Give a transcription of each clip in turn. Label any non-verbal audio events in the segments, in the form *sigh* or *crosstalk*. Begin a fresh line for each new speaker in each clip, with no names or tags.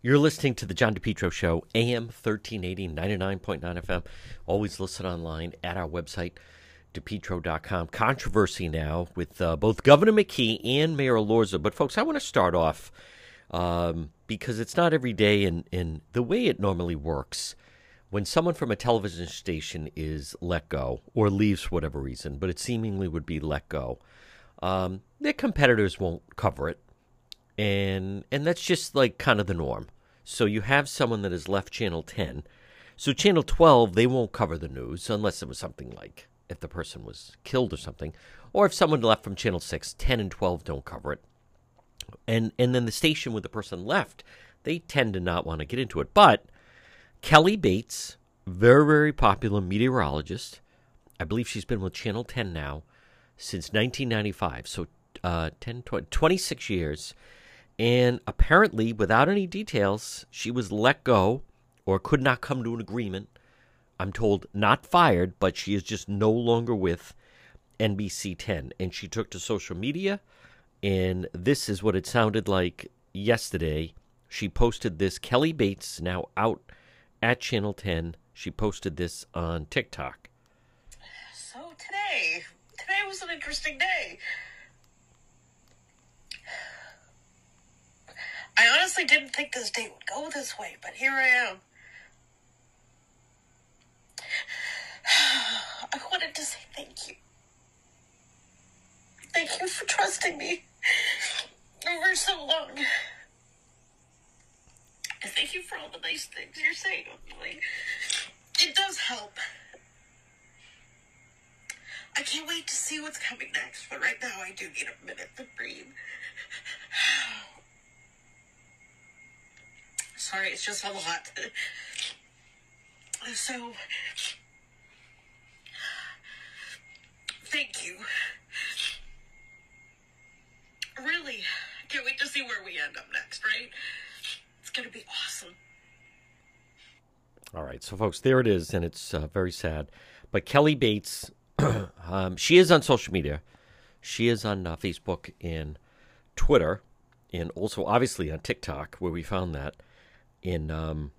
You're listening to the John DePetro Show, AM 1380, 99.9 FM. Always listen online at our website, depetro.com. Controversy now with uh, both Governor McKee and Mayor Elorza. But, folks, I want to start off um, because it's not every day in, in the way it normally works. When someone from a television station is let go or leaves for whatever reason, but it seemingly would be let go, um, their competitors won't cover it and and that's just like kind of the norm. So you have someone that has left Channel 10. So Channel 12 they won't cover the news unless it was something like if the person was killed or something, or if someone left from Channel 6, 10 and 12 don't cover it. And and then the station where the person left, they tend to not want to get into it. But Kelly Bates, very very popular meteorologist, I believe she's been with Channel 10 now since 1995. So uh, 10, 20, 26 years and apparently, without any details, she was let go or could not come to an agreement. I'm told not fired, but she is just no longer with NBC 10. And she took to social media, and this is what it sounded like yesterday. She posted this. Kelly Bates, now out at Channel 10, she posted this on TikTok.
So today, today was an interesting day. I honestly didn't think this date would go this way, but here I am. *sighs* I wanted to say thank you. Thank you for trusting me over so long. And thank you for all the nice things you're saying. Like, it does help. I can't wait to see what's coming next, but right now I do need a minute to breathe. *sighs* *sighs* Sorry, it's just a lot. So, thank you. Really, can't wait to see where we end up next, right? It's going to be awesome.
All right, so folks, there it is, and it's uh, very sad. But Kelly Bates, *clears throat* um, she is on social media. She is on uh, Facebook and Twitter, and also obviously on TikTok, where we found that in um,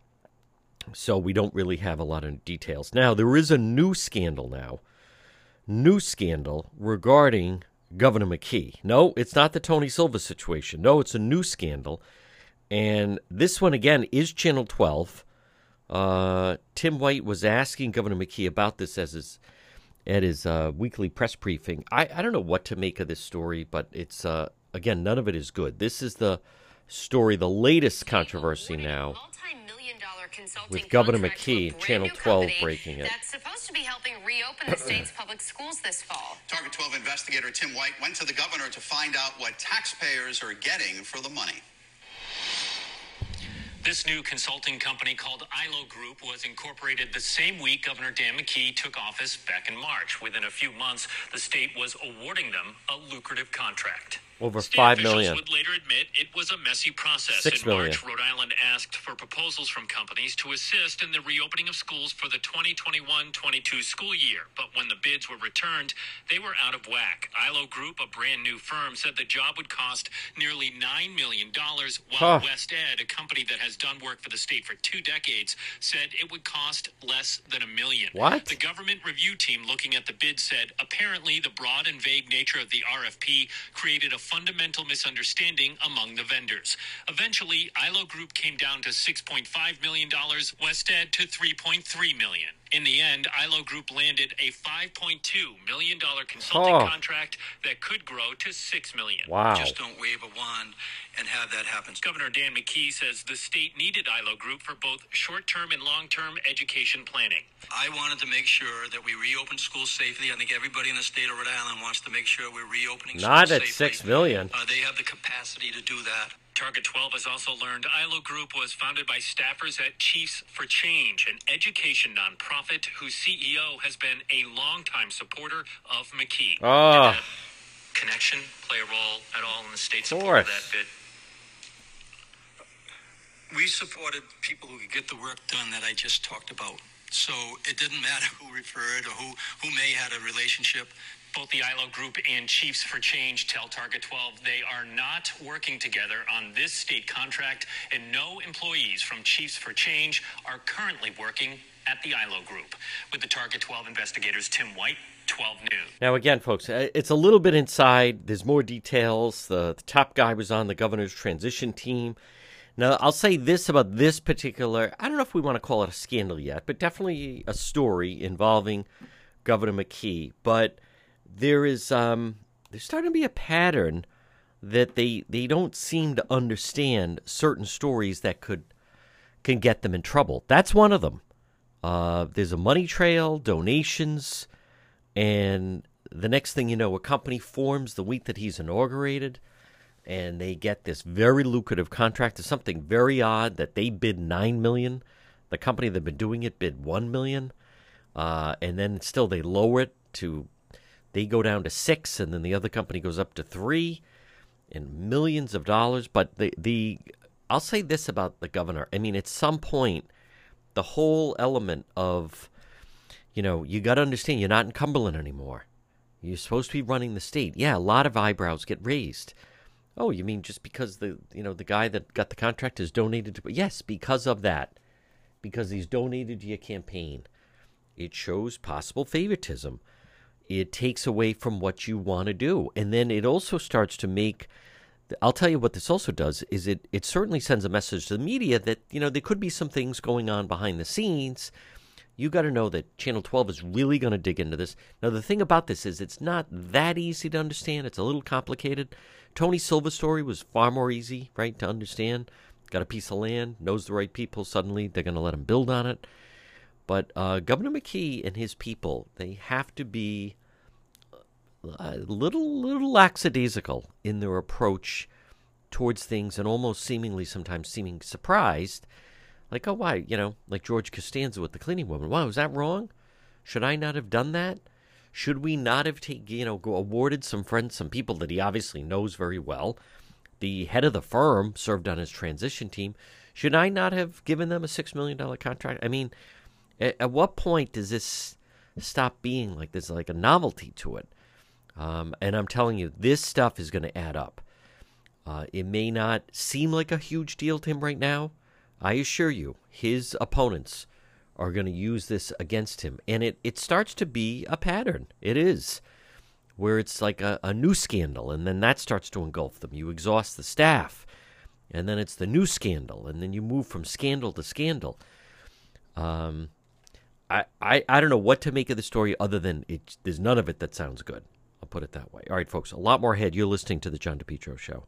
so we don't really have a lot of details. Now there is a new scandal now, new scandal regarding Governor McKee. No, it's not the Tony Silva situation. No, it's a new scandal, and this one again is Channel 12. Uh, Tim White was asking Governor McKee about this as his at his uh, weekly press briefing. I, I don't know what to make of this story, but it's uh, again none of it is good. This is the story, the latest controversy now with Governor McKee, Channel 12 breaking it.
That's supposed to be helping reopen the state's public schools this fall. *clears throat*
Target 12 investigator Tim White went to the governor to find out what taxpayers are getting for the money.
This new consulting company called ILO Group was incorporated the same week Governor Dan McKee took office back in March. Within a few months, the state was awarding them a lucrative contract.
Over
State
five
officials would later admit it was a messy process.
Six
in
million.
March, Rhode Island asked for proposals from companies to assist in the reopening of schools for the 2021-22 school year. But when the bids were returned, they were out of whack. ILO Group, a brand new firm, said the job would cost nearly $9 million, while
Huh.
WestEd, a company that has has done work for the state for two decades, said it would cost less than a million.
What?
The government review team looking at the bid said apparently the broad and vague nature of the RFP created a fundamental misunderstanding among the vendors. Eventually, ILO Group came down to $6.5 million, Wested to $3.3 million. In the end, ILO Group landed a $5.2 million consulting
Oh.
contract that could grow to 6 million.
Wow.
Just don't wave a wand and have that happen.
Governor Dan McKee says the state needed ILO Group for both short term and long term education planning.
I wanted to make sure that we reopen schools safely. I think everybody in the state of Rhode Island wants to make sure we're reopening
Not
schools
at
safely.
six million.
Uh, they have the capacity to do that.
Target 12 has also learned ILO Group was founded by staffers at Chiefs for Change, an education nonprofit whose CEO has been a longtime supporter of McKee.
Oh.
Did that connection play a role at all in the state
Of
support of that bid?
We supported people who could get the work done that I just talked about. So it didn't matter who referred or who, who may had a relationship.
Both the ILO Group and Chiefs for Change tell Target 12 they are not working together on this state contract, and no employees from Chiefs for Change are currently working at the ILO Group. With the Target 12 investigators, Tim White, 12 News.
Now, again, folks, uh, it's a little bit inside. There's more details. The, the top guy was on the governor's transition team. Now, I'll say this about this particular I don't know if we want to call it a scandal yet, but definitely a story involving Governor McKee. But there is um, there's starting to be a pattern that they they don't seem to understand certain stories that could can get them in trouble. That's one of them. Uh, there's a money trail, donations, and the next thing you know, a company forms the week that he's inaugurated, and they get this very lucrative contract. It's something very odd that they bid nine million. The company that's been doing it bid one million, uh, and then still they lower it to. They go down to six, and then the other company goes up to three, and millions of dollars. But the the I'll say this about the governor. I mean, at some point, the whole element of you know, you got to understand you're not in Cumberland anymore. You're supposed to be running the state. Yeah, a lot of eyebrows get raised. Oh, you mean just because the you know the guy that got the contract has donated to? Yes, because of that, because he's donated to your campaign. It shows possible favoritism. It takes away from what you want to do, and then it also starts to make. I'll tell you what this also does is it it certainly sends a message to the media that you know there could be some things going on behind the scenes you got to know that Channel 12 is really going to dig into this. Now, the thing about this is it's not that easy to understand. It's a little complicated. Tony Silva's story was far more easy, right, to understand. Got a piece of land, knows the right people. Suddenly, they're going to let him build on it. But uh, Governor McKee and his people, they have to be a little, little lackadaisical in their approach towards things, and almost seemingly sometimes seeming surprised like, oh, why? You know, like George Costanza with the cleaning woman. Wow, was that wrong? Should I not have done that? Should we not have taken, you know, go awarded some friends, some people that he obviously knows very well? The head of the firm served on his transition team. Should I not have given them a $6 million contract? I mean, at, at what point does this stop being like there's like a novelty to it? Um, and I'm telling you, this stuff is going to add up. Uh, it may not seem like a huge deal to him right now. I assure you, his opponents are going to use this against him. And it, it starts to be a pattern. It is. Where it's like a, a new scandal, and then that starts to engulf them. You exhaust the staff, and then it's the new scandal, and then you move from scandal to scandal. Um, I, I, I don't know what to make of the story other than it, there's none of it that sounds good. I'll put it that way. All right, folks, a lot more ahead. You're listening to The John DePetro Show.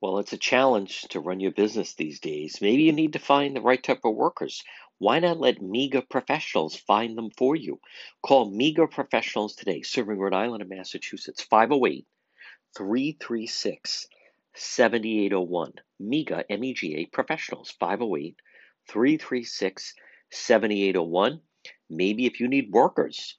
Well, it's a challenge to run your business these days. Maybe you need to find the right type of workers. Why not let MEGA professionals find them for you? Call MEGA professionals today, serving Rhode Island and Massachusetts, 508 336 7801. MEGA, M E G A professionals, 508 336 7801. Maybe if you need workers,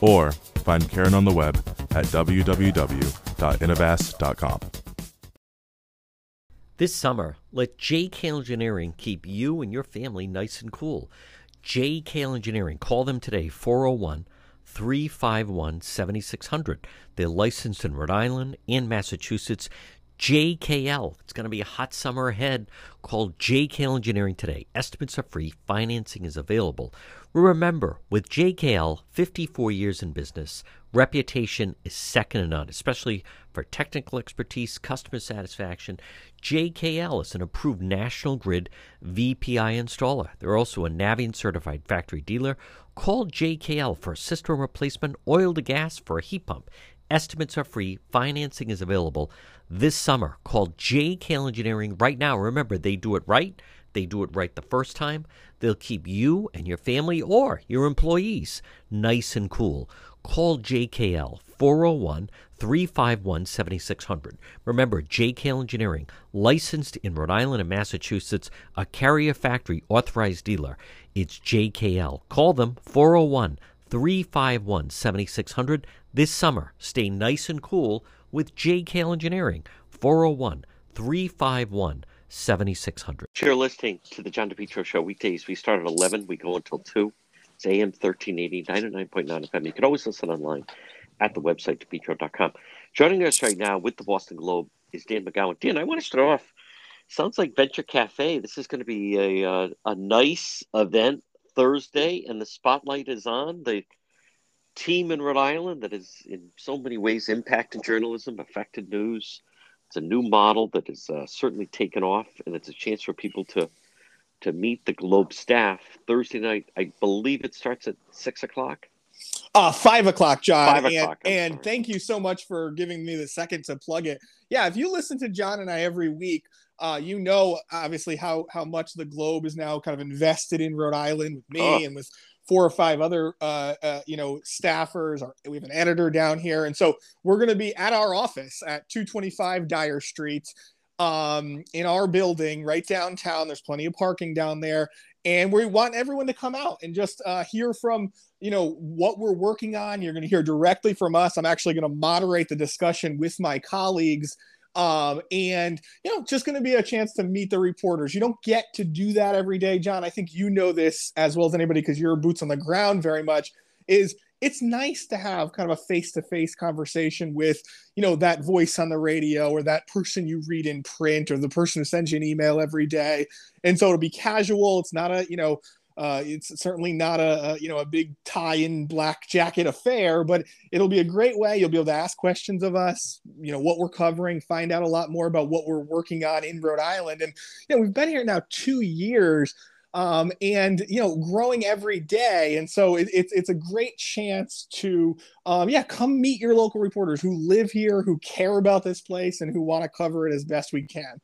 Or find Karen on the web at www.innovast.com.
This summer, let JKL Engineering keep you and your family nice and cool. JKL Engineering, call them today, 401 351 7600. They're licensed in Rhode Island and Massachusetts. JKL. It's going to be a hot summer ahead. Call JKL Engineering today. Estimates are free, financing is available. Remember, with JKL, 54 years in business, reputation is second to none, especially for technical expertise, customer satisfaction. JKL is an approved National Grid VPI installer. They're also a Navien certified factory dealer. Call JKL for a system replacement, oil to gas for a heat pump. Estimates are free, financing is available this summer. Call JKL Engineering right now. Remember, they do it right. They do it right the first time. They'll keep you and your family or your employees nice and cool. Call JKL 401 351 7600. Remember, JKL Engineering, licensed in Rhode Island and Massachusetts, a carrier factory authorized dealer. It's JKL. Call them 401 351 7600 this summer. Stay nice and cool with JKL Engineering, 401 351 7600.
You're listening to the John DePetro Show weekdays. We start at 11, we go until 2. It's AM 1380, 99.9 FM. You can always listen online at the website, depetro.com. Joining us right now with the Boston Globe is Dan McGowan. Dan, I want to start off. Sounds like Venture Cafe. This is going to be a, uh, a nice event Thursday, and the spotlight is on the team in Rhode Island that has, in so many ways, impacted journalism, affected news. It's a new model that has uh, certainly taken off, and it's a chance for people to to meet the Globe staff Thursday night. I believe it starts at six o'clock.
Uh, five o'clock, John.
Five o'clock,
and, and thank you so much for giving me the second to plug it. Yeah, if you listen to John and I every week, uh, you know obviously how how much the Globe is now kind of invested in Rhode Island with me oh. and with four or five other uh, uh, you know staffers. Or we have an editor down here. And so we're going to be at our office at 225 dyer street um, in our building right downtown. There's plenty of parking down there. And we want everyone to come out and just uh, hear from you know what we're working on. You're going to hear directly from us. I'm actually going to moderate the discussion with my colleagues um, and you know, just going to be a chance to meet the reporters. You don't get to do that every day, John. I think you know this as well as anybody because you're boots on the ground very much. Is it's nice to have kind of a face-to-face conversation with you know that voice on the radio or that person you read in print or the person who sends you an email every day and so it'll be casual it's not a you know uh, it's certainly not a, a, you know a big tie in black jacket affair, but it'll be a great way. You'll be able to ask questions of us, you know what we're covering, find out a lot more about what we're working on in Rhode Island, and you know we've been here now two years. Um, and you know growing every day and so it, it's it's a great chance to um, yeah come meet your local reporters who live here who care about this place and who want to cover it as best we can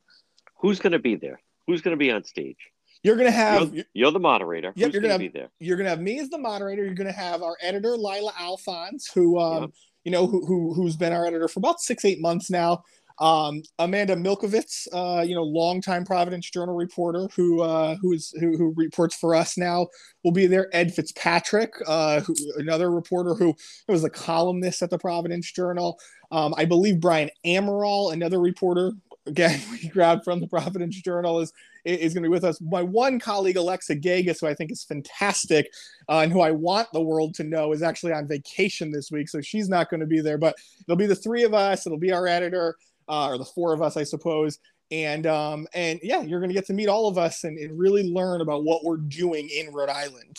who's going to be there who's going to be on stage
you're gonna have
you're, you're the moderator.
Yep,
Who's
you're gonna,
gonna
have,
be there.
You're gonna have me as the moderator. You're gonna have our editor Lylah Alphonse, who um, yep. you know, who, who who's been our editor for about six, eight months now. Um, Amanda Milkovits, uh, you know, longtime Providence Journal reporter who uh, who is who, who reports for us now, will be there. Ed Fitzpatrick, uh, who, another reporter who was a columnist at the Providence Journal. Um, I believe Brian Amaral, another reporter, again *laughs* we grabbed from the Providence Journal, is is going to be with us. My one colleague, Alexa Gagosz, who I think is fantastic uh, and who I want the world to know, is actually on vacation this week, so she's not going to be there. But it'll be the three of us. It'll be our editor, uh, or the four of us, I suppose. And um, and yeah, you're going to get to meet all of us and, and really learn about what we're doing in Rhode Island.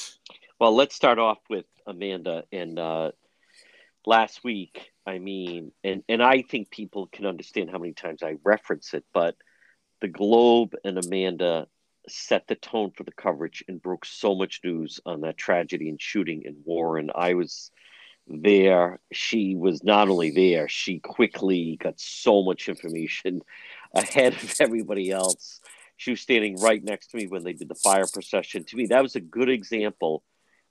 Well, let's start off with Amanda. And uh, last week, I mean, and, and I think people can understand how many times I reference it, but the Globe and Amanda set the tone for the coverage and broke so much news on that tragedy and shooting in Warren. I was there. She was not only there, she quickly got so much information *laughs* ahead of everybody else. She was standing right next to me when they did the fire procession. To me, that was a good example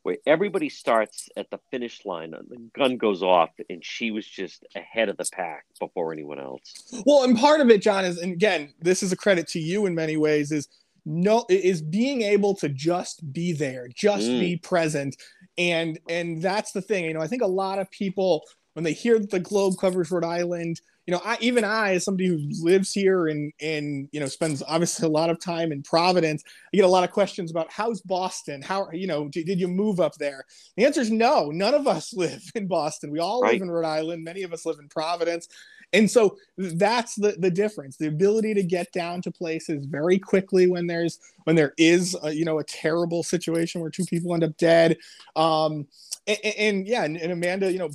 where everybody starts at the finish line and the gun goes off and she was just ahead of the pack before anyone else
well and part of it john is and again this is a credit to you in many ways is no is being able to just be there just mm. be present and and that's the thing you know i think a lot of people when they hear that the globe covers rhode island you know, I even I, as somebody who lives here and and you know spends obviously a lot of time in Providence, I get a lot of questions about how's Boston? How you know did, did you move up there? The answer is no. None of us *laughs* live in Boston. We all right. live in Rhode Island. Many of us live in Providence, and so that's the the difference. The ability to get down to places very quickly when there's when there is a, you know a terrible situation where two people end up dead. Um, and, and, yeah, and, and, Amanda, you know,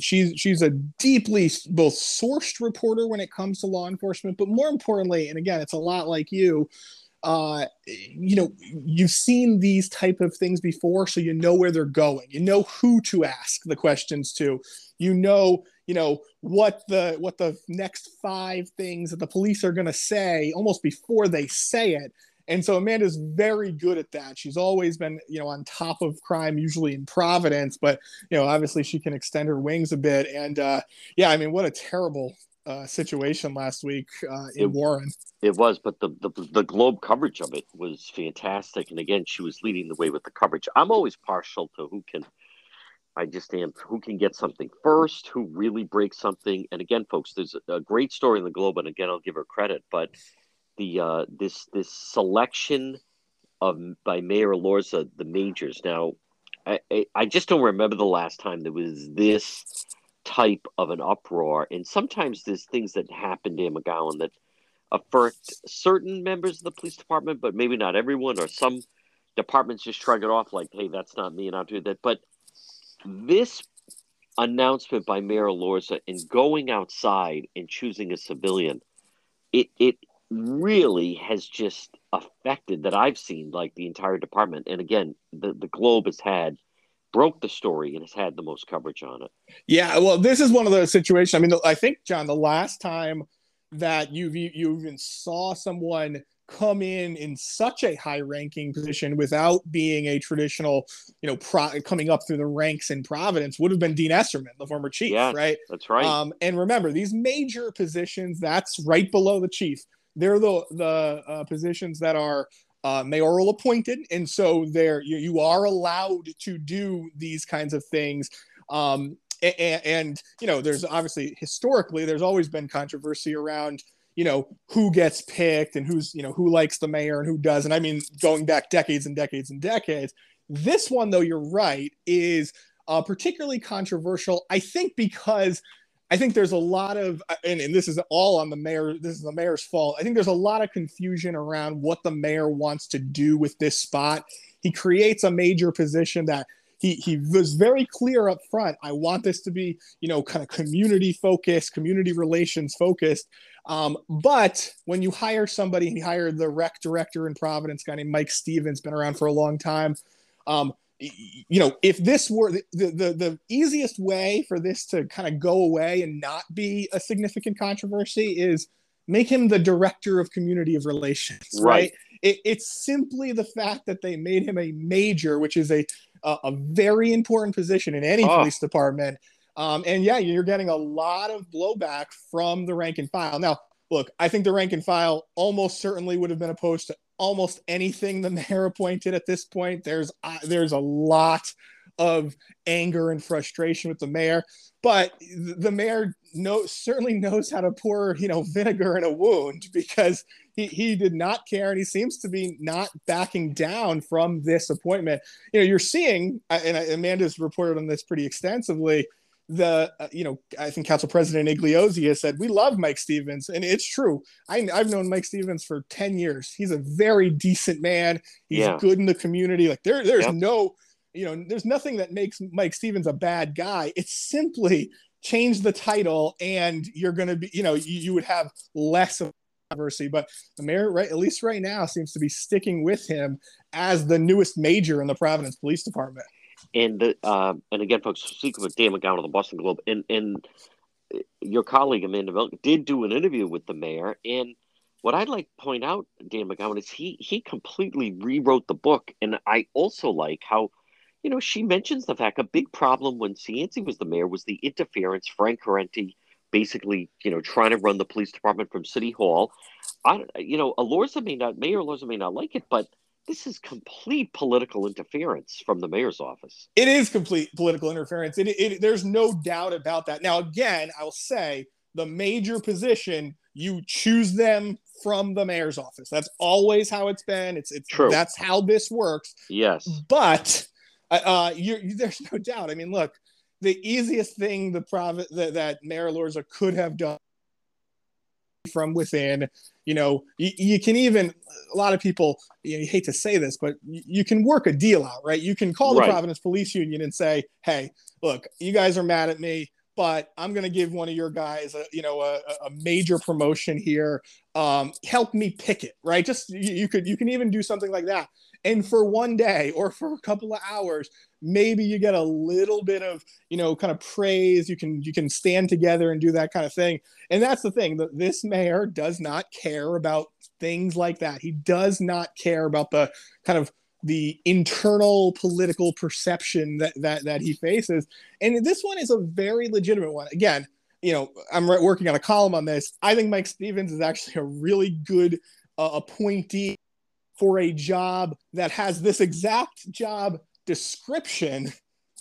she's she's a deeply both sourced reporter when it comes to law enforcement, but more importantly, and again, it's a lot like you. Uh, you know, you've seen these type of things before, so you know where they're going. You know who to ask the questions to. You know, you know what the what the next five things that the police are going to say almost before they say it and so Amanda's very good at that. She's always been, you know, on top of crime, usually in Providence, but you know, obviously she can extend her wings a bit. And uh, yeah, I mean, what a terrible uh, situation last week uh, in
it,
Warren.
It was, but the, the the Globe coverage of it was fantastic. And again, she was leading the way with the coverage. I'm always partial to who can. I just am who can get something first, who really breaks something. And again, folks, there's a, a great story in the Globe, and again, I'll give her credit, but the uh, this this selection of by Mayor Elorza the majors. Now, I, I, I just don't remember the last time there was this type of an uproar. And sometimes there's things that happened in McGowan that affect certain members of the police department, but maybe not everyone, or some departments just shrug it off like, "Hey, that's not me, and I'll do that." But this announcement by Mayor Elorza in going outside and choosing a civilian, it it really has just affected that I've seen like the entire department. And again, the, the Globe has had broke the story and has had the most coverage on it.
Yeah, well, this is one of those situations. I mean, I think John, the last time that you you even saw someone come in in such a high ranking position without being a traditional, you know, pro- coming up through the ranks in Providence would have been Dean Esserman, the former chief,
yeah,
right?
That's right.
Um, and remember, these major positions, that's right below the chief they're the the uh, positions that are uh, mayoral appointed, and so there you, you, are allowed to do these kinds of things. Um, and, and, you know, there's obviously historically there's always been controversy around you know who gets picked and who's you know who likes the mayor and who doesn't. I mean, going back decades and decades and decades. This one, though, you're right, is uh, particularly controversial. I think because I think there's a lot of, uh, and, and, this is all on the mayor. This is the mayor's fault. I think there's a lot of confusion around what the mayor wants to do with this spot. He creates a major position that he he was very clear up front. I want this to be, you know, kind of community focused, community relations focused. Um, but when you hire somebody, he hired the rec director in Providence, guy named Mike Stevens, been around for a long time. Um, you know, if this were the, the, the easiest way for this to kind of go away and not be a significant controversy is make him the director of community of relations, right? right? It, it's simply the fact that they made him a major, which is a a, a very important position in any oh. police department. Um, and yeah, you're getting a lot of blowback from the rank and file. Now, look, I think the rank and file almost certainly would have been opposed to almost anything the *laughs* mayor appointed at this point. There's uh, there's a lot of anger and frustration with the mayor. But the mayor certainly knows how to pour, you know, vinegar in a wound because he, he did not care and he seems to be not backing down from this appointment. You know, you're seeing, and Amanda's reported on this pretty extensively, the uh, you know I think Council President Igliozzi has said we love Mike Stevens, and it's true. I, have known Mike Stevens for ten years. He's a very decent man. He's yeah. good in the community. Like there, there's no, you know, there's nothing that makes Mike Stevens a bad guy. It's simply change the title, and you're going to be, you know, you, you would have less of controversy. But the mayor, right, at least right now, seems to be sticking with him as the newest major in the Providence Police Department.
And the uh, and again, folks, speaking with Dan McGowan of the Boston Globe, and and your colleague Amanda Milk did do an interview with the mayor, and what I'd like to point out, Dan McGowan, is he he completely rewrote the book, and I also like how, you know, she mentions the fact a big problem when Cianci was the mayor was the interference. Frank Corrente basically, you know, trying to run the police department from City Hall. I, you know, Elorza may not, Mayor Elorza may not like it, but this is complete political interference from the mayor's office.
It is complete political interference. It, it, there's no doubt about that. Now, again, I'll say the major position, you choose them from the mayor's office. That's always how it's been. It's, it's
true.
That's how this works.
Yes.
But uh, uh there's no doubt. I mean, look, the easiest thing the private that, that Mayor Elorza could have done from within. You know, you, you, can even a lot of people. You, know, you hate to say this, but you, you, can work a deal out, right? You can call the right. Providence Police Union and say, "Hey, look, you guys are mad at me." But I'm going to give one of your guys, a, you know, a, a major promotion here. Um, help me pick it, right? Just you, you could, you can even do something like that. And for one day or for a couple of hours, maybe you get a little bit of you know kind of praise. You can you can stand together and do that kind of thing. And that's the thing that this mayor does not care about things like that. He does not care about the kind of the internal political perception that that that he faces. And this one is a very legitimate one. Again you know i'm working on a column on this. I think mike stevens is actually a really good uh, appointee for a job that has this exact job description,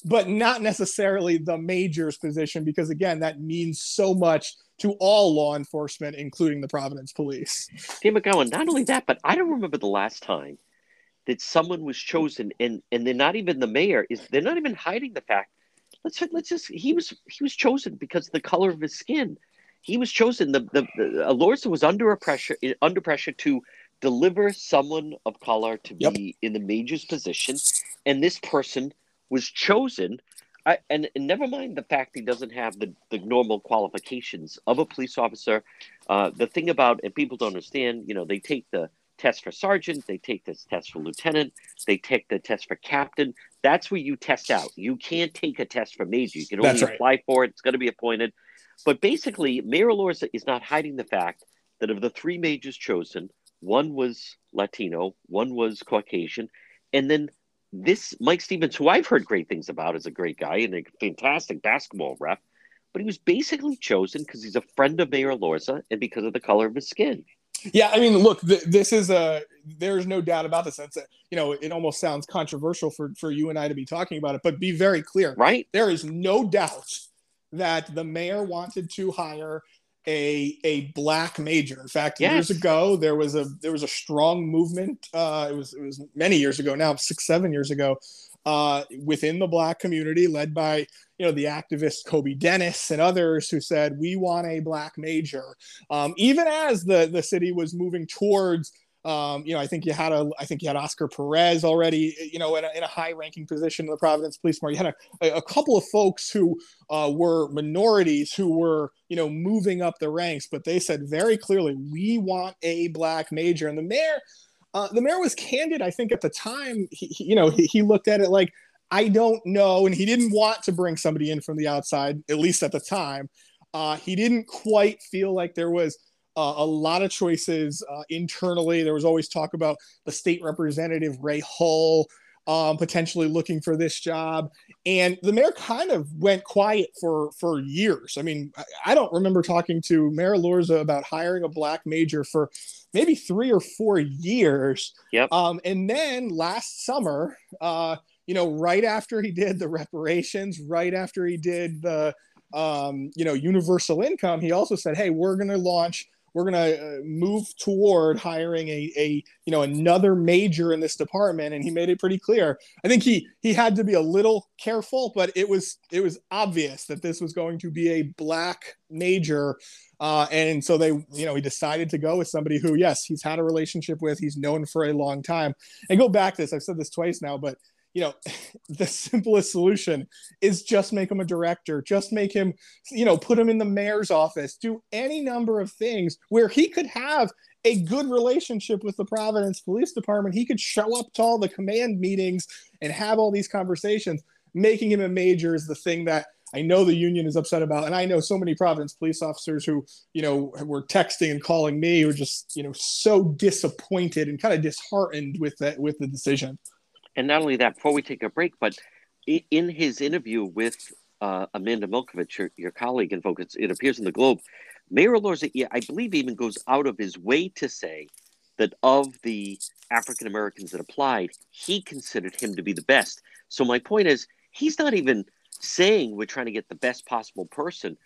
but not necessarily the major's position, because again, that means so much to all law enforcement, including the Providence Police.
Hey, McGowan, not only that, but I don't remember the last time that someone was chosen and and they're not even the mayor. Is they're not even hiding the fact. Let's let's just he was he was chosen because of the color of his skin. He was chosen. The the, the Elorza was under a pressure under pressure to deliver someone of color to yep. be in the major's position, and this person was chosen. I, and, and, never mind the fact he doesn't have the, the normal qualifications of a police officer. Uh, the thing about, and people don't understand, you know, they take the test for sergeant, they take this test for lieutenant, they take the test for captain. That's where you test out. You can't take a test for major. You can only right. apply for it. It's going to be appointed. But basically, Mayor Elorza is not hiding the fact that of the three majors chosen, one was Latino, one was Caucasian, and then this Mike Stevens, who I've heard great things about, is a great guy and a fantastic basketball ref. But he was basically chosen because he's a friend of Mayor Elorza and because of the color of his skin.
Yeah, I mean, look, th- this is a. There's no doubt about this. It's a, you know, it almost sounds controversial for for you and I to be talking about it, but be very clear.
Right.
There is no doubt that the mayor wanted to hire a a black major. In fact, yes. years ago there was a there was a strong movement. Uh, it was it was many years ago now, six seven years ago, uh, within the black community, led by you know the activist Kobi Dennis and others who said we want a black major. Um, even as the the city was moving towards um, you know, I think you had a, I think you had Oscar Perez already, you know, in a, in a high-ranking position in the Providence Police Department. You had a, a couple of folks who uh, were minorities who were, you know, moving up the ranks, but they said very clearly, we want a black major. And the mayor, uh, the mayor was candid. I think at the time, he, he you know, he, he looked at it like, I don't know, and he didn't want to bring somebody in from the outside, at least at the time. Uh, he didn't quite feel like there was uh, a lot of choices uh, internally. There was always talk about the state representative Ray Hull um, potentially looking for this job, and the mayor kind of went quiet for for years. I mean, I, I don't remember talking to Mayor Elorza about hiring a black major for maybe three or four years.
Yep.
Um, and then last summer, uh, you know, right after he did the reparations, right after he did the, um, you know, universal income, he also said, hey, we're going to launch we're going to uh, move toward hiring a, a you know another major in this department and he made it pretty clear. I think he he had to be a little careful but it was it was obvious that this was going to be a black major uh, and so they you know he decided to go with somebody who yes he's had a relationship with he's known for a long time. And go back to this i've said this twice now but you know *laughs* the simplest solution is just make him a director just make him you know put him in the mayor's office do any number of things where he could have a good relationship with the providence police department. He could show up to all the command meetings and have all these conversations. Making him a major is the thing that I know the union is upset about, and I know so many Providence police officers who, you know, were texting and calling me who are just, you know, so disappointed and kind of disheartened with that with the decision.
And not only that, before we take a break, but in his interview with uh, Amanda Milkovits, your, your colleague in Focus, it appears in the Globe, Mayor Elorza, I believe, even goes out of his way to say that of the African Americans that applied, he considered him to be the best. So my point is, he's not even saying we're trying to get the best possible person.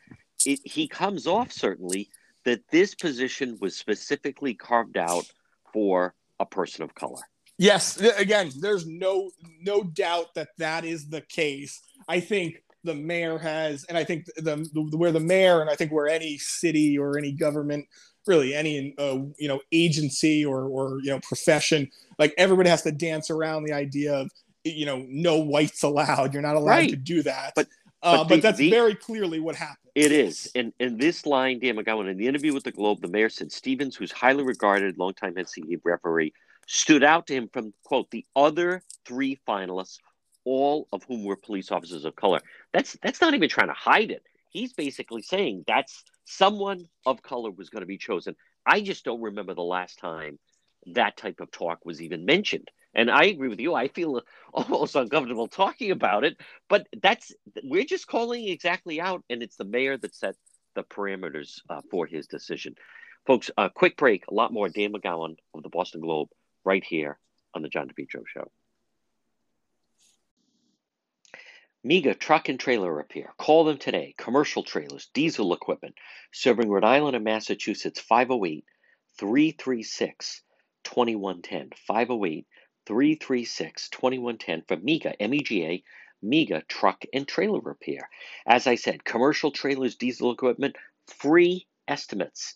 It, he comes off certainly that this position was specifically carved out for a person of color.
Yes, again, there's no no doubt that that is the case. I think the mayor has, and I think the, the where the mayor, and I think where any city or any government, really any uh, you know agency or or you know profession, like everybody has to dance around the idea of you know no whites allowed. You're not allowed right. to do that. But uh, but, the, but, that's the, very clearly what happened.
It is. And in this line, Dan McGowan, in the interview with the Globe, the mayor said Stevens, who's highly regarded, longtime NCAA referee, stood out to him from, quote, the other three finalists, all of whom were police officers of color. That's that's not even trying to hide it. He's basically saying that's someone of color was going to be chosen. I just don't remember the last time that type of talk was even mentioned. And I agree with you. I feel *laughs* almost uncomfortable talking about it, but that's we're just calling exactly out, and it's the mayor that set the parameters uh, for his decision. Folks, a quick break. A lot more. Dan McGowan of the Boston Globe right here on the John DePetro Show. MEGA Truck and Trailer Repair. Call them today. Commercial trailers, diesel equipment, serving Rhode Island and Massachusetts 508 336 2110. 508 336 2110 for MEGA, M E G A, MEGA Truck and Trailer Repair. As I said, commercial trailers, diesel equipment, free estimates.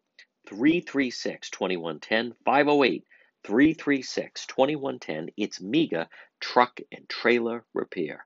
336 2110 508 336 2110. It's MEGA Truck and Trailer Repair.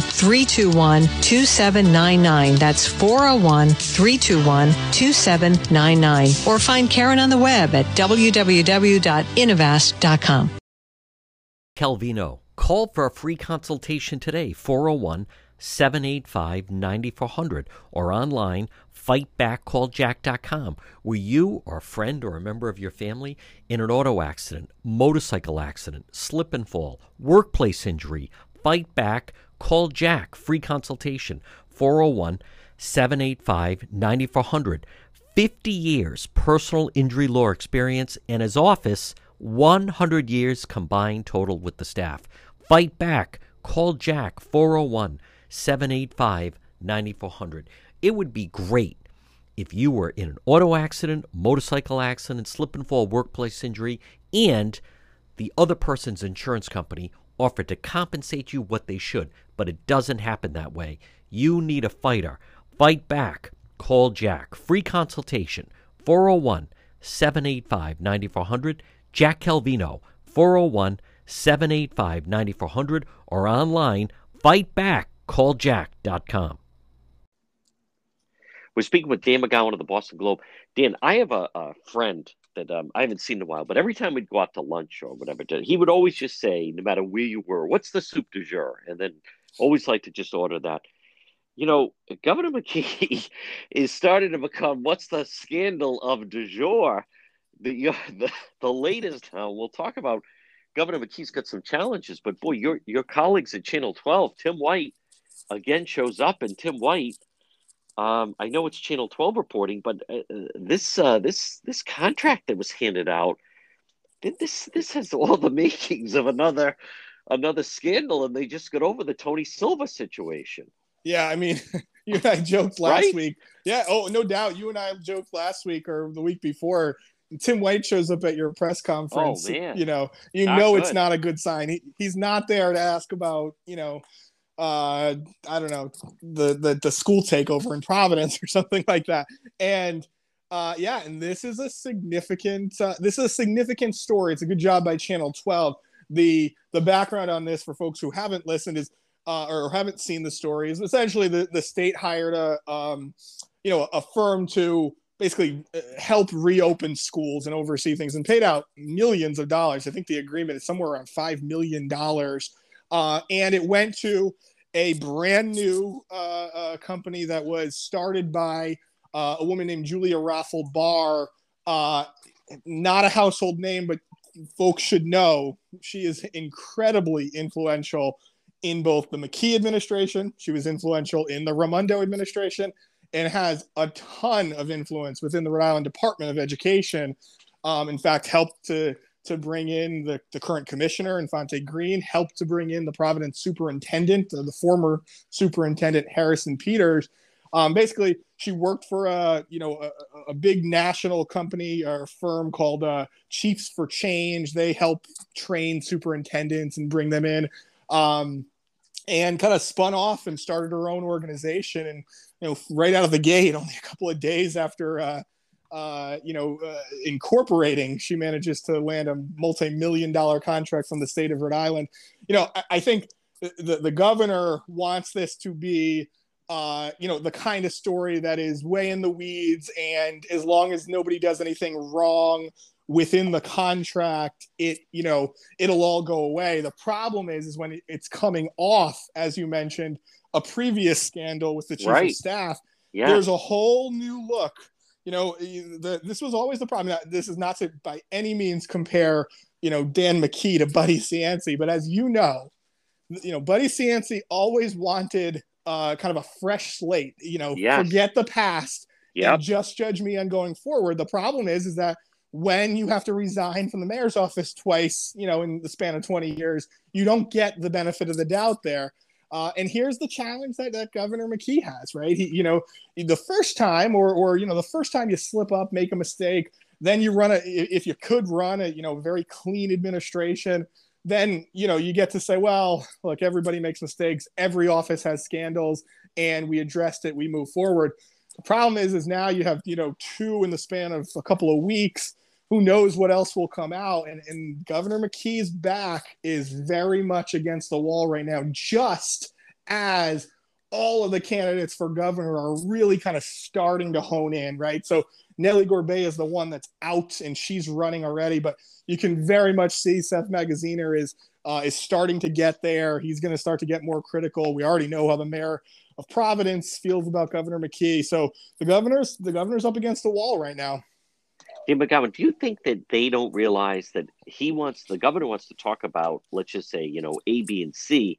321 2799. That's 401 321 2799. Or find Karen on the web at www.innovast.com.
Calvino. Call for a free consultation today, 401 785 9400, or online, fightbackcalljack.com, where you or a friend or a member of your family in an auto accident, motorcycle accident, slip and fall, workplace injury, fight back Call Jack, free consultation, 401 785 9400. 50 years personal injury law experience and his office 100 years combined total with the staff. Fight back. Call Jack 401 785 9400. It would be great if you were in an auto accident, motorcycle accident, slip and fall, workplace injury, and the other person's insurance company offer to compensate you what they should, but it doesn't happen that way. You need a fighter. Fight back. Call Jack. Free consultation 401 785 9400. Jack Calvino 401 785 9400 or online fightbackcalljack.com.
We're speaking with Dan McGowan of the Boston Globe. Dan, I have a, a friend that um, I haven't seen in a while, but every time we'd go out to lunch or whatever, he would always just say, no matter where you were, what's the soup du jour? And then always like to just order that. You know, Governor McKee *laughs* is starting to become what's the scandal of du jour? The, *laughs* the, the latest now, we'll talk about Governor McKee's got some challenges, but boy, your your colleagues at Channel 12, Tim White, again shows up, and Tim White um, I know it's Channel 12 reporting, but uh, uh, this uh, this this contract that was handed out, this this has all the *laughs* makings of another another scandal, and they just got over the Tony Silva situation.
Yeah, I mean, *laughs* you and I joked last
Right?
week. Yeah, oh, no doubt. You and I joked last week or the week before. Tim White shows up at your press conference.
Oh, man.
You know, you
Not
know it's not a good sign. He, he's not there to ask about, you know, uh, I don't know, the, the the school takeover in Providence or *laughs* something like that. And uh, yeah, and this is a significant uh, this is a significant story. It's a good job by Channel 12. The the background on this for folks who haven't listened is uh, or haven't seen the story is essentially the the state hired a um, you know a firm to basically uh, help reopen schools and oversee things and paid out millions of dollars. I think the agreement is somewhere around five million dollars, uh, and it went to a brand new uh, uh, company that was started by uh, a woman named Julia Rafal-Baer. Uh, not a household name, but folks should know she is incredibly influential in both the McKee administration. She was influential in the Raimondo administration and has a ton of influence within the Rhode Island Department of Education. Um, in fact, helped to to bring in the, the current commissioner, Infante Green, helped to bring in the Providence superintendent, uh, the former superintendent Harrison Peters. Um, basically, she worked for a you know a, a big national company or firm called uh, Chiefs for Change. They help train superintendents and bring them in. Um, and kind of spun off and started her own organization. And you know, right out of the gate, *laughs* only a couple of days after uh, uh, you know uh, incorporating, she manages to land a multi-million dollar contract from the state of Rhode Island. You know, I, I think the, the governor wants this to be. Uh, you know the kind of story that is way in the weeds, and as long as nobody does anything wrong within the contract, it you know it'll all go away. The problem is, is when it's coming off, as you mentioned, a previous scandal with the chief
Right.
of staff.
Yeah.
There's a whole new look. You know, the, this was always the problem. This is not to by any means compare, you know, Dan McKee to Buddy Cianci, but as you know, you know, Buddy Cianci always wanted uh, kind of a fresh slate. You know,
Yes.
forget the past
Yep.
and just judge me on going forward. The problem is, is that when you have to resign from the mayor's office twice, you know, in the span of 20 years, you don't get the benefit of the doubt there. Uh, and here's the challenge that, that Governor McKee has, right? He, you know, the first time, or, or you know, the first time you slip up, make a mistake, then you run a. If you could run a, you know, very clean administration, then you know you get to say, well, look, everybody makes mistakes. Every office has scandals, and we addressed it. We move forward. The problem is, is now you have you know two in the span of a couple of weeks. Who knows what else will come out? And, and Governor McKee's back is very much against the wall right now, just as all of the candidates for governor are really kind of starting to hone in, right? So Nellie Gorbea is the one that's out and she's running already, but you can very much see Seth Magaziner is uh, is starting to get there. He's going to start to get more critical. We already know how the mayor of Providence feels about Governor McKee. So the governor's the governor's up against the wall right now.
McGowan, do you think that they don't realize that he wants the governor wants to talk about, let's just say, you know, A, B, and C,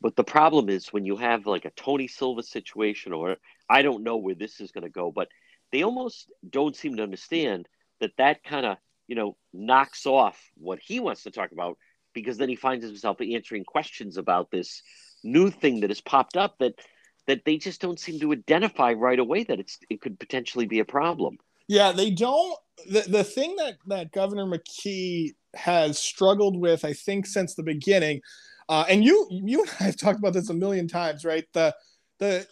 but the problem is when you have like a Tony Silva situation, or I don't know where this is going to go, but they almost don't seem to understand that that kind of you know knocks off what he wants to talk about because then he finds himself answering questions about this new thing that has popped up that that they just don't seem to identify right away that it's it could potentially be a problem.
Yeah, they don't. The, the thing that, that Governor McKee has struggled with, I think, since the beginning, Uh, and you you and I have talked about this a million times, right? The the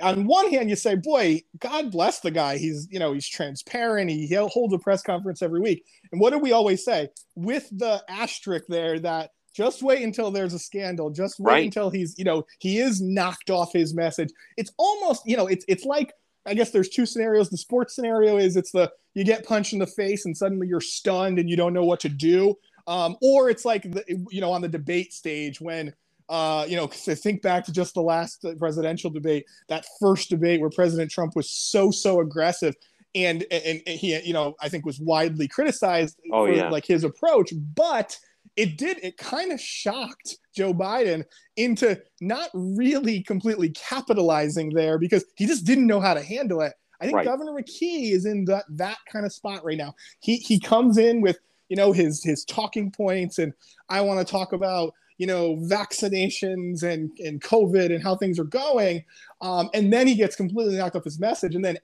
on one hand you say, boy, God bless the guy. He's you know he's transparent. He holds a press conference every week. And what do we always say? With the asterisk there that just wait until there's a scandal. Just wait
Right.
until he's, you know, he is knocked off his message. It's almost, you know, it's it's like I guess there's two scenarios. The sports scenario is it's the you get punched in the face and suddenly you're stunned and you don't know what to do. Um, or it's like the, you know on the debate stage when uh, you know think back to just the last presidential debate, that first debate where President Trump was so so aggressive and and, and he you know I think was widely criticized
Oh,
for
yeah.
like his approach, but it did it kind of shocked Joe Biden into not really completely capitalizing there because he just didn't know how to handle it. I think
Right.
Governor McKee is in that that kind of spot right now. He he comes in with you know his his talking points and I want to talk about you know vaccinations and and COVID and how things are going, um, and then he gets completely knocked off his message. And then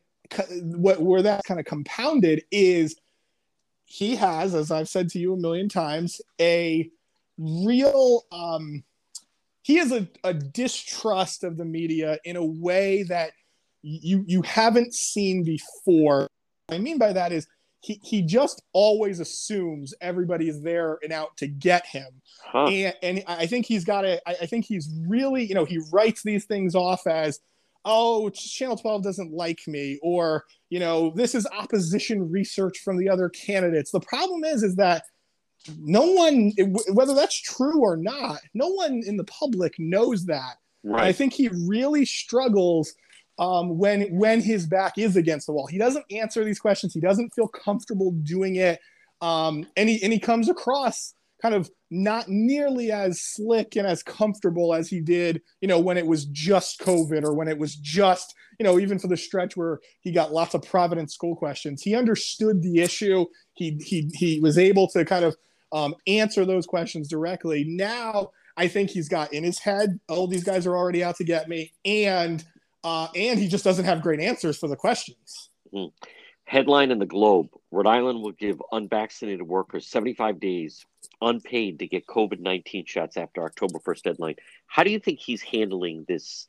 what where that kind of compounded is he has, as I've said to you a million times, a real um, he has a, a distrust of the media in a way that you you haven't seen before. What I mean by that is he he just always assumes everybody is there and out to get him.
Huh.
And and I think he's got a I I think he's really, you know, he writes these things off as oh, Channel 12 doesn't like me, or, you know, this is opposition research from the other candidates. The problem is, is that no one, whether that's true or not, no one in the public knows that. And I think he really struggles um, when when his back is against the wall. He doesn't answer these questions. He doesn't feel comfortable doing it, um, and he and he comes across kind of not nearly as slick and as comfortable as he did, you know, when it was just COVID or when it was just, you know, even for the stretch where he got lots of Providence school questions. He understood the issue. He he he was able to kind of um, answer those questions directly. Now I think he's got in his head, oh, these guys are already out to get me, and uh, and he just doesn't have great answers for the questions.
Mm. Headline in the Globe Rhode Island will give unvaccinated workers 75 days unpaid to get COVID 19 shots after October 1st deadline. How do you think he's handling this?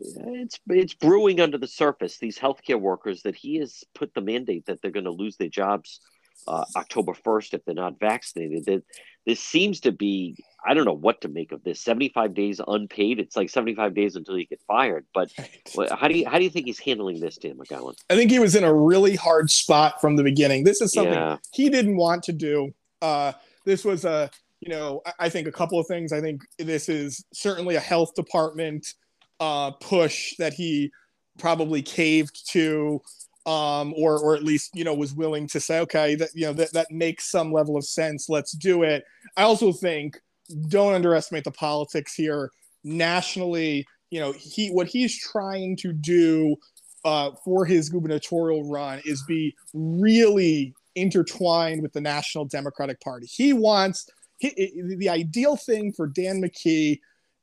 It's, it's brewing under the surface, these healthcare workers, that he has put the mandate that they're going to lose their jobs uh, October 1st if they're not vaccinated. That this seems to be, I don't know what to make of this. 75 days unpaid. It's like 75 days until you get fired. But how do you how do you think he's handling this, Dan McGowan?
I think he was in a really hard spot from the beginning. This is something
Yeah.
he didn't want to do. Uh, this was a, you know, I- think a couple of things. I think this is certainly a health department uh, push that he probably caved to, um, or or at least you know was willing to say, okay, that you know that that makes some level of sense. Let's do it. I also think don't underestimate the politics here nationally. You know, he what he's trying to do uh, for his gubernatorial run is be really intertwined with the National Democratic Party. He wants he, the ideal thing for Dan McKee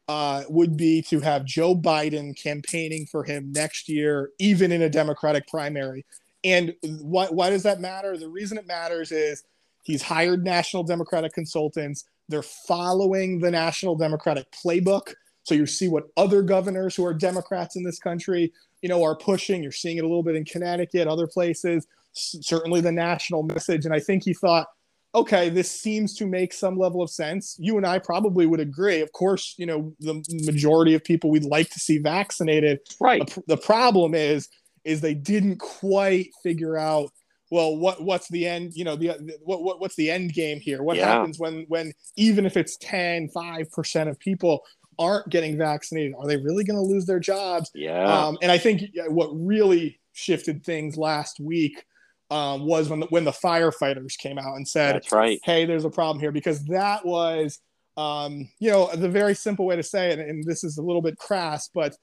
uh, would be to have Joe Biden campaigning for him next year, even in a Democratic primary. And why, why does that matter? The reason it matters is he's hired national Democratic consultants. They're following the National Democratic playbook. So you see what other governors who are Democrats in this country, you know, are pushing. You're seeing it a little bit in Connecticut, other places. Certainly the national message. And I think he thought, okay, this seems to make some level of sense. You and I probably would agree. Of course, you know, the majority of people we'd like to see vaccinated.
Right.
The, the problem is, is they didn't quite figure out. Well, what what's the end? You know, the, the what, what what's the end game here? What
Yeah.
happens when when even if it's 10, 5 percent of people aren't getting vaccinated? Are they really going to lose their jobs?
Yeah.
Um, and I think what really shifted things last week um, was when the, when the firefighters came out and said,
That's right.
"Hey, there's a problem here," because that was, um, you know, the very simple way to say it. And this is a little bit crass, but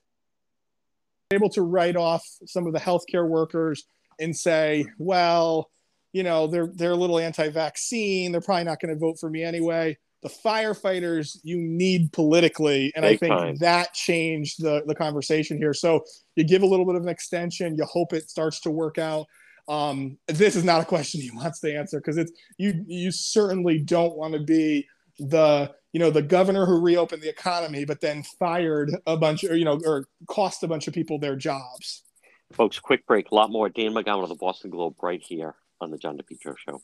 able to write off some of the healthcare workers and say, "Well, you know, they're they're a little anti-vaccine. They're probably not going to vote for me anyway." The firefighters you need politically, and I think
time.
that changed the the conversation here. So you give a little bit of an extension. You hope it starts to work out. Um, this is not a question he *laughs* wants to answer because it's you. You certainly don't want to be the you know the governor who reopened the economy but then fired a bunch or you know or cost a bunch of people their jobs
folks quick break a lot more dan mcgowan of the boston globe right here on the john depetro show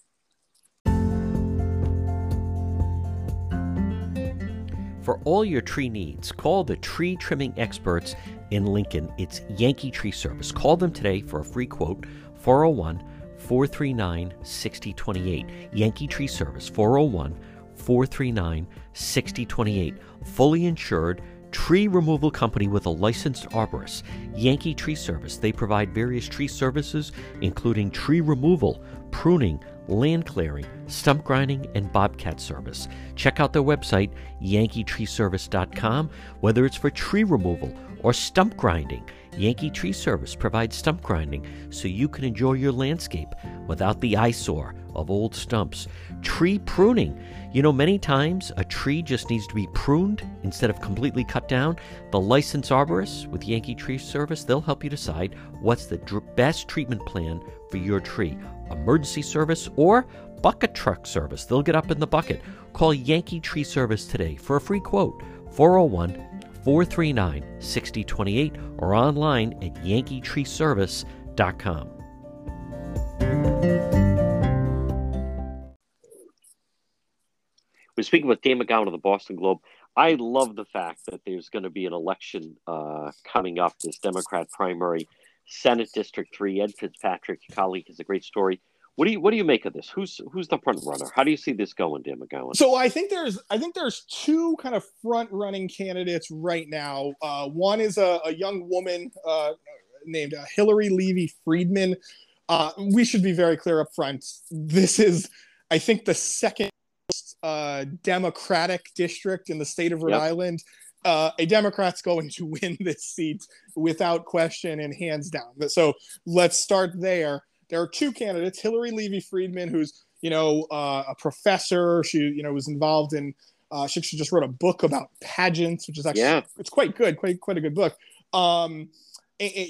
For all your tree needs, call the tree trimming experts in Lincoln. It's Yankee Tree Service. Call them today for a free quote 401 439 6028. Yankee Tree Service 401 439 6028. Fully insured tree removal company with a licensed arborist. Yankee Tree Service. They provide various tree services, including tree removal, pruning, land clearing, stump grinding, and bobcat service. Check out their website, yankeetreeservice.com, whether it's for tree removal or stump grinding. Yankee Tree Service provides stump grinding so you can enjoy your landscape without the eyesore of old stumps. Tree pruning. You know, many times a tree just needs to be pruned instead of completely cut down. The licensed arborists with Yankee Tree Service, they'll help you decide what's the dr- best treatment plan for your tree. Emergency service or bucket truck service. They'll get up in the bucket. Call Yankee Tree Service today for a free quote 401 439 6028 or online at yankeetreeservice.com.
We're speaking with Dan McGowan of the Boston Globe. I love the fact that there's going to be an election uh, coming up, this Democrat primary, Senate District 3. Ed Fitzpatrick, your colleague, has a great story. What do you what do you make of this? Who's who's the front runner? How do you see this going, Dan McGowan?
So I think there's I think there's two kind of front running candidates right now. Uh, one is a, a young woman uh, named uh, Hilary Levey Friedman. Uh, we should be very clear up front. This is, I think, the second uh, Democratic district in the state of Rhode yep. Island. Uh, a Democrat's going to *laughs* win this seat without question and hands down. So let's start there there are two candidates: Hilary Levey Friedman, who's you know uh, a professor. She you know was involved in. Uh, she, she just wrote a book about pageants, which is actually yeah. it's quite good, quite quite a good book. Um,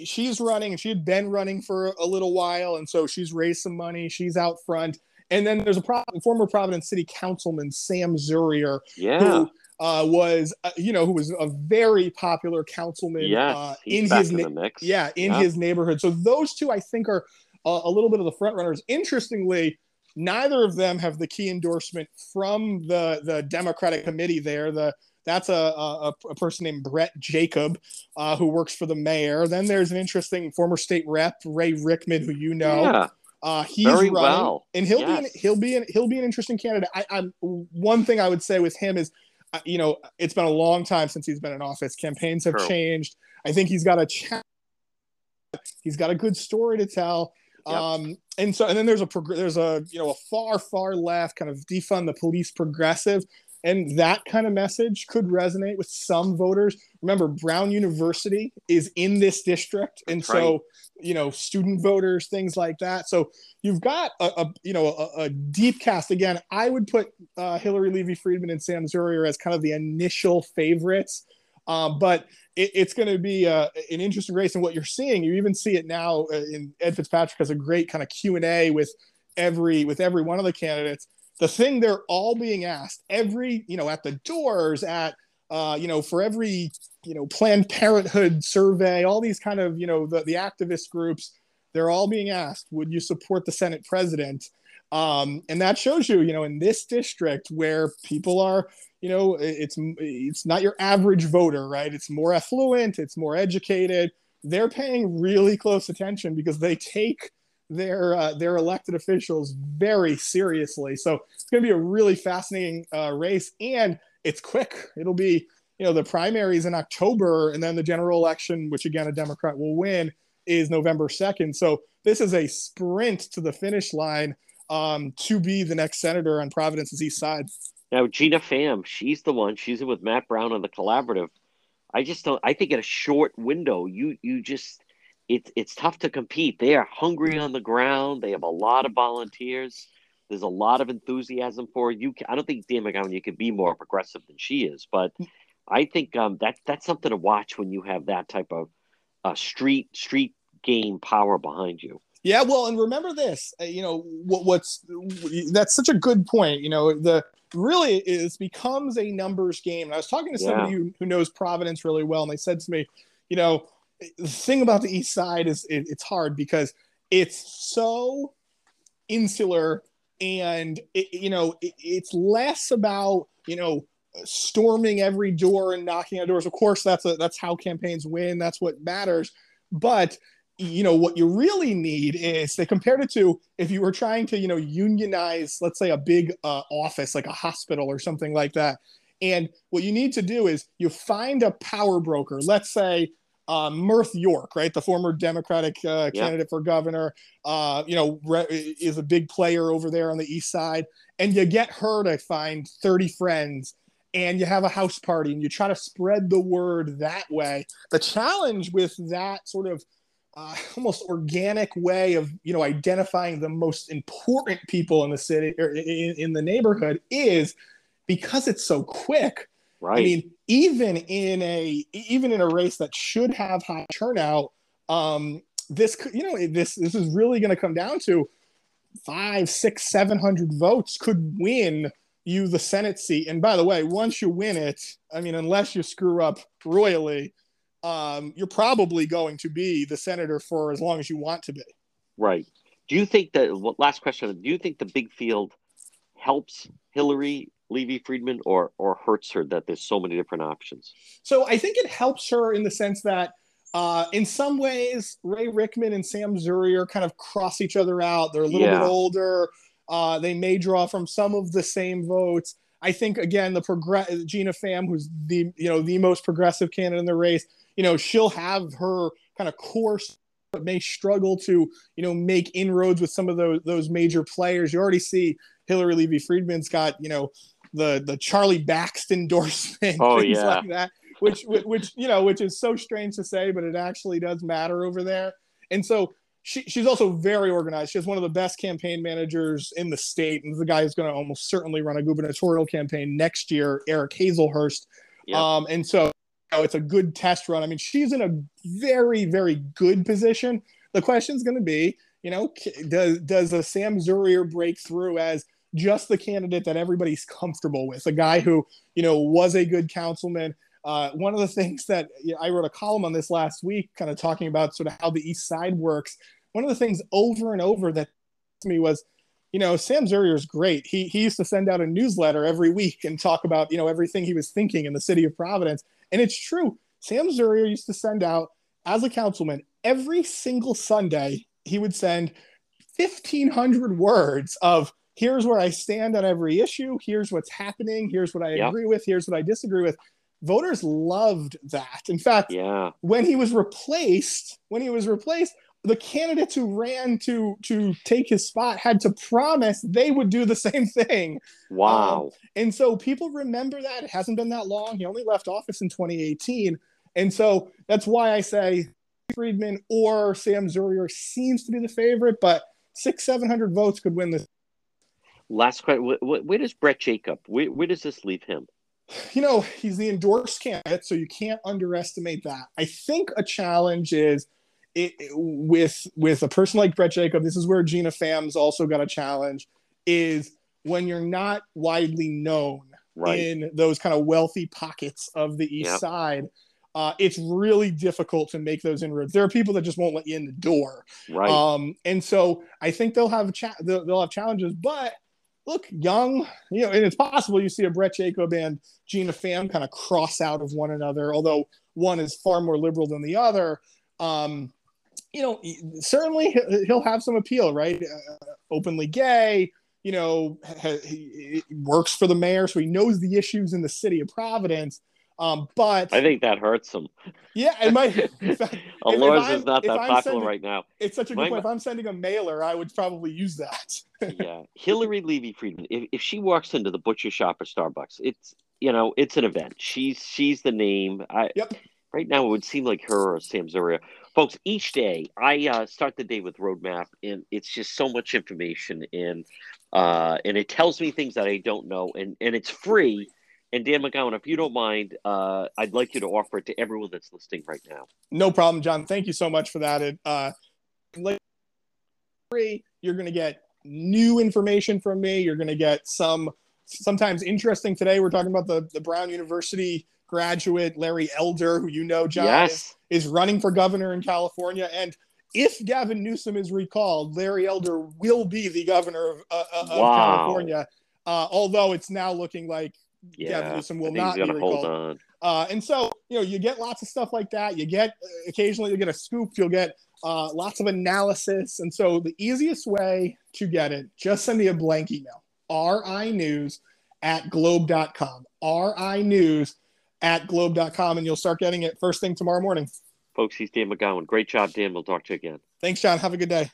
she's running, and she had been running for a little while, and so she's raised some money. She's out front, and then there's a pro- former Providence City Councilman Sam Zurier,
yeah.
who uh, was uh, you know who was a very popular councilman
yes,
uh,
in
his
na-
yeah in yeah. his neighborhood. So those two I think are a, a little bit of the front runners. Interestingly, neither of them have the key endorsement from the the Democratic committee there. The that's a, a, a person named Brett Jacob, uh, who works for the mayor. Then there's an interesting former state rep Ray Rickman, who you know.
Yeah.
Uh, he's
Very
running,
well.
and he'll
yes.
be an, he'll be an, he'll be an interesting candidate. I, I'm one thing I would say with him is, uh, you know, it's been a long time since he's been in office. Campaigns have
True.
changed. I think he's got a cha- he's got a good story to tell.
Yep.
Um, and so, and then there's a prog- there's a you know a far far left kind of defund the police progressive, and that kind of message could resonate with some voters. Remember, Brown University is in this district, and
That's
so
right.
you know student voters, things like that. So you've got a, a you know a, a, deep cast. Again, I would put uh, Hilary Levey Friedman and Sam Zurier as kind of the initial favorites. Um, but it, it's going to be uh, an interesting race, and what you're seeing, you even see it now. Uh, in Ed Fitzpatrick has a great kind of Q and A with every with every one of the candidates. The thing they're all being asked, every you know, at the doors, at uh, you know, for every you know Planned Parenthood survey, all these kind of you know the, the activist groups, they're all being asked, would you support the Senate president? Um, and that shows you, you know, in this district where people are you know it's it's not your average voter right? It's more affluent it's more educated. They're paying really close attention because they take their uh, their elected officials very seriously. So it's going to be a really fascinating uh, race and it's quick. It'll be you know the primaries in october and then the general election which again a democrat will win is november 2nd so this is a sprint to the finish line um, to be the next senator on providence's east side
Now, Gina Pham, she's the one. She's with Matt Brown on the collaborative. I just don't. I think in a short window, you you just it's it's tough to compete. They are hungry on the ground. They have a lot of volunteers. There's a lot of enthusiasm for you. I don't think Dan McGowan could be more progressive than she is, but I think um, that that's something to watch when you have that type of uh, street street game power behind you.
Yeah, well, and remember this, uh, you know, what, what's that's such a good point. You know, the really is becomes a numbers game. And I was talking to somebody
Yeah.
who, who knows Providence really well, and they said to me, you know, the thing about the East Side is it, it's hard because it's so insular and it, you know it, it's less about you know storming every door and knocking on doors of course that's a, that's how campaigns win that's what matters but you know what you really need is they compared it to if you were trying to you know unionize let's say a big uh, office like a hospital or something like that and what you need to do is you find a power broker let's say uh, Myrth York, right, the former Democratic uh,
Yeah.
candidate for governor, uh, you know, re- is a big player over there on the east side, and you get her to find thirty friends, and you have a house party, and you try to spread the word that way. The challenge with that sort of uh, almost organic way of you know identifying the most important people in the city or in, in the neighborhood is because it's so quick.
Right.
I mean, even in a even in a race that should have high turnout, um, this could- you know this this is really going to come down to five, six, seven hundred votes could win you the Senate seat. And by the way, once you win it, I mean, unless you screw up royally, um, you're probably going to be the senator for as long as you want to be.
Right. Do you think that last question? Do you think the big field helps Hilary Levey Friedman or or hurts her that there's so many different options?
So I think it helps her in the sense that, uh, in some ways, Ray Rickman and Sam Zurier kind of cross each other out. They're a little
Yeah.
bit older. Uh, they may draw from some of the same votes. I think again the progress Gina Pham, who's the you know the most progressive candidate in the race, you know she'll have her kind of course, but may struggle to you know make inroads with some of those those major players. You already see Hilary Levey Friedman's got you know the the Charlie Baxt endorsement, *laughs*
Oh,
things
yeah.
like that, which which you know which is so strange to say, but it actually does matter over there. And so she, she's also very organized. She has one of the best campaign managers in the state, and the guy who's going to almost certainly run a gubernatorial campaign next year, Eric Hazelhurst.
Yep.
Um, and so know, it's a good test run. I mean, she's in a very, very good position. The question's going to be, you know, does does a Sam Zurier break through as just the candidate that everybody's comfortable with, a guy who you know was a good councilman. Uh, one of the *laughs* things that you know, I wrote a column on this last week, kind of talking about sort of how the East Side works. One of the things over and over that to me was, you know, Sam Zurier is great. He he used to send out a newsletter every week and talk about you know everything he was thinking in the city of Providence, and it's true. Sam Zurier used to send out as a councilman every single Sunday. He would send 1500 words of here's where I stand on every issue, here's what's happening, here's what I
Yep.
agree with, here's what I disagree with. Voters loved that. In fact,
Yeah.
when he was replaced, when he was replaced, the candidates who ran to to take his spot had to promise they would do the same thing.
Wow.
Um, and so people remember that. It hasn't been that long. He only left office in 2018. And so that's why I say Friedman or Sam Zurier seems to be the favorite, but six, 700 votes could win this.
Last question. Wh- wh- Where does Brett Jacob? Where, where does this leave him?
You know, he's the endorsed candidate, so you can't underestimate that. I think a challenge is it, it- with with a person like Brett Jacob. This is where Gina Pham's also got a challenge. Is when you're not widely known
Right.
in those kind of wealthy pockets of the East
Yep.
Side. Uh, it's really difficult to make those inroads. There are people that just won't let you in the door.
Right.
Um, and so I think they'll have cha- they'll, they'll have challenges. But look, young, you know, and it's possible you see a Brett Jacob and Gina Pham kind of cross out of one another, although one is far more liberal than the other. Um, you know, certainly he- he'll have some appeal, right? Uh, openly gay, you know, ha- he, works for the mayor, so he knows the issues in the city of Providence. Um, but
I think that hurts him.
yeah, it might. In *laughs* fact,
A
if- if
Lawrence
I'm-
is not that popular
sending-
right now.
It's such a good
My-
point. If I'm sending a mailer, I would probably use that. *laughs*
yeah, Hilary Levey Friedman. If, if she walks into the butcher shop or Starbucks, it's you know it's an event. She's she's the name. I
yep.
right now it would seem like her or Sam Zurier. Folks, each day I uh, start the day with roadmap, and it's just so much information, and uh, and it tells me things that I don't know, and and it's free. And Dan McGowan, if you don't mind, uh, I'd like you to offer it to everyone that's listening right now.
No problem, John. Thank you so much for that. It, uh, free, you're going to get new information from me. You're going to get some sometimes interesting today. We're talking about the, the Brown University graduate, Larry Elder, who you know, John,
Yes.
is, is running for governor in California. And if Gavin Newsom is recalled, Larry Elder will be the governor of, uh, uh, of
Wow.
California. Uh, although it's now looking like
Yeah,
Gavin Newsom will not be recalled. Uh, and so, you know, you get lots of stuff like that. You get uh, occasionally you get a scoop, you'll get uh, lots of analysis. And so, the easiest way to get it, just send me a blank email ri news at globe.com. ri news at globe.com, and you'll start getting it first thing tomorrow morning.
Folks, he's Dan McGowan. Great job, Dan. We'll talk to you again.
Thanks, John. Have a good day.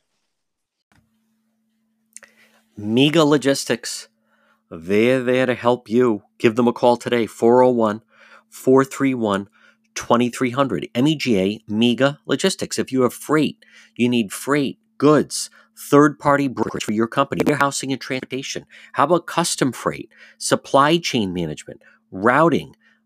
Mega Logistics. They're there to help you. Give them a call today, 401 431 2300. MEGA, Mega Logistics. If you have freight, you need freight, goods, third party brokerage for your company, warehousing and transportation. How about custom freight, supply chain management, routing,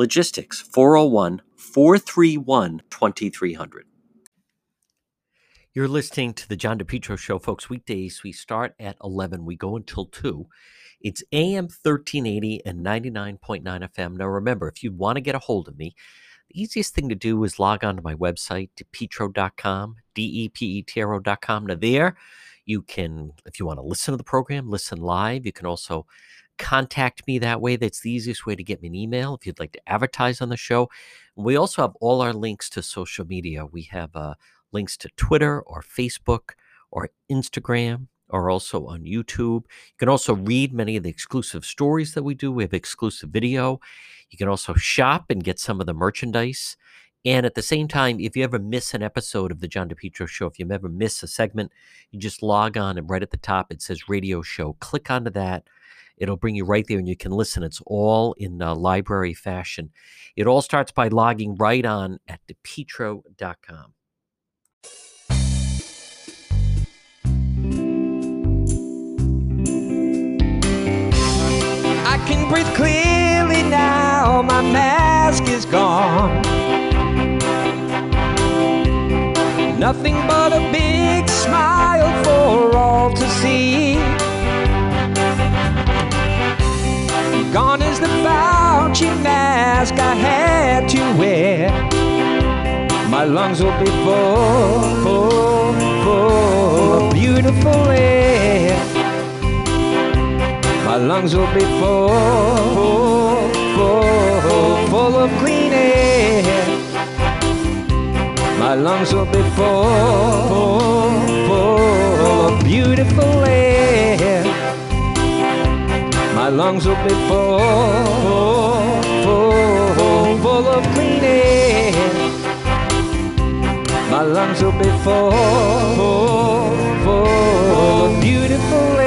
Logistics, 401 431 2300. You're listening to the John DePetro Show, folks. Weekdays, we start at 11, we go until 2. It's AM 1380 and 99.9 FM. Now, remember, if you want to get a hold of me, the easiest thing to do is log on to my website, depetro.com, D E P E T R O.com. Now, there you can, if you want to listen to the program, listen live. You can also contact me that way. That's the easiest way to get me an email if you'd like to advertise on the show. We also have all our links to social media. We have uh, links to Twitter or Facebook or Instagram or also on YouTube. You can also read many of the exclusive stories that we do. We have exclusive video. You can also shop and get some of the merchandise. And at the same time, if you ever miss an episode of the John DePetro Show, if you ever miss a segment, you just log on and right at the top it says radio show. Click onto that. It'll bring you right there and you can listen. It's all in uh, library fashion. It all starts by logging right on at depetro.com.
I can breathe clearly now, my mask is gone. Nothing but a big smile for all to see. Gone is the Fauci mask I had to wear. My lungs will be full, full, full of beautiful air. My lungs will be full, full, full full of clean air. My lungs will be full, full, full of beautiful air. My lungs will be full, full, full of clean air. My lungs will be full, full, full of beautiful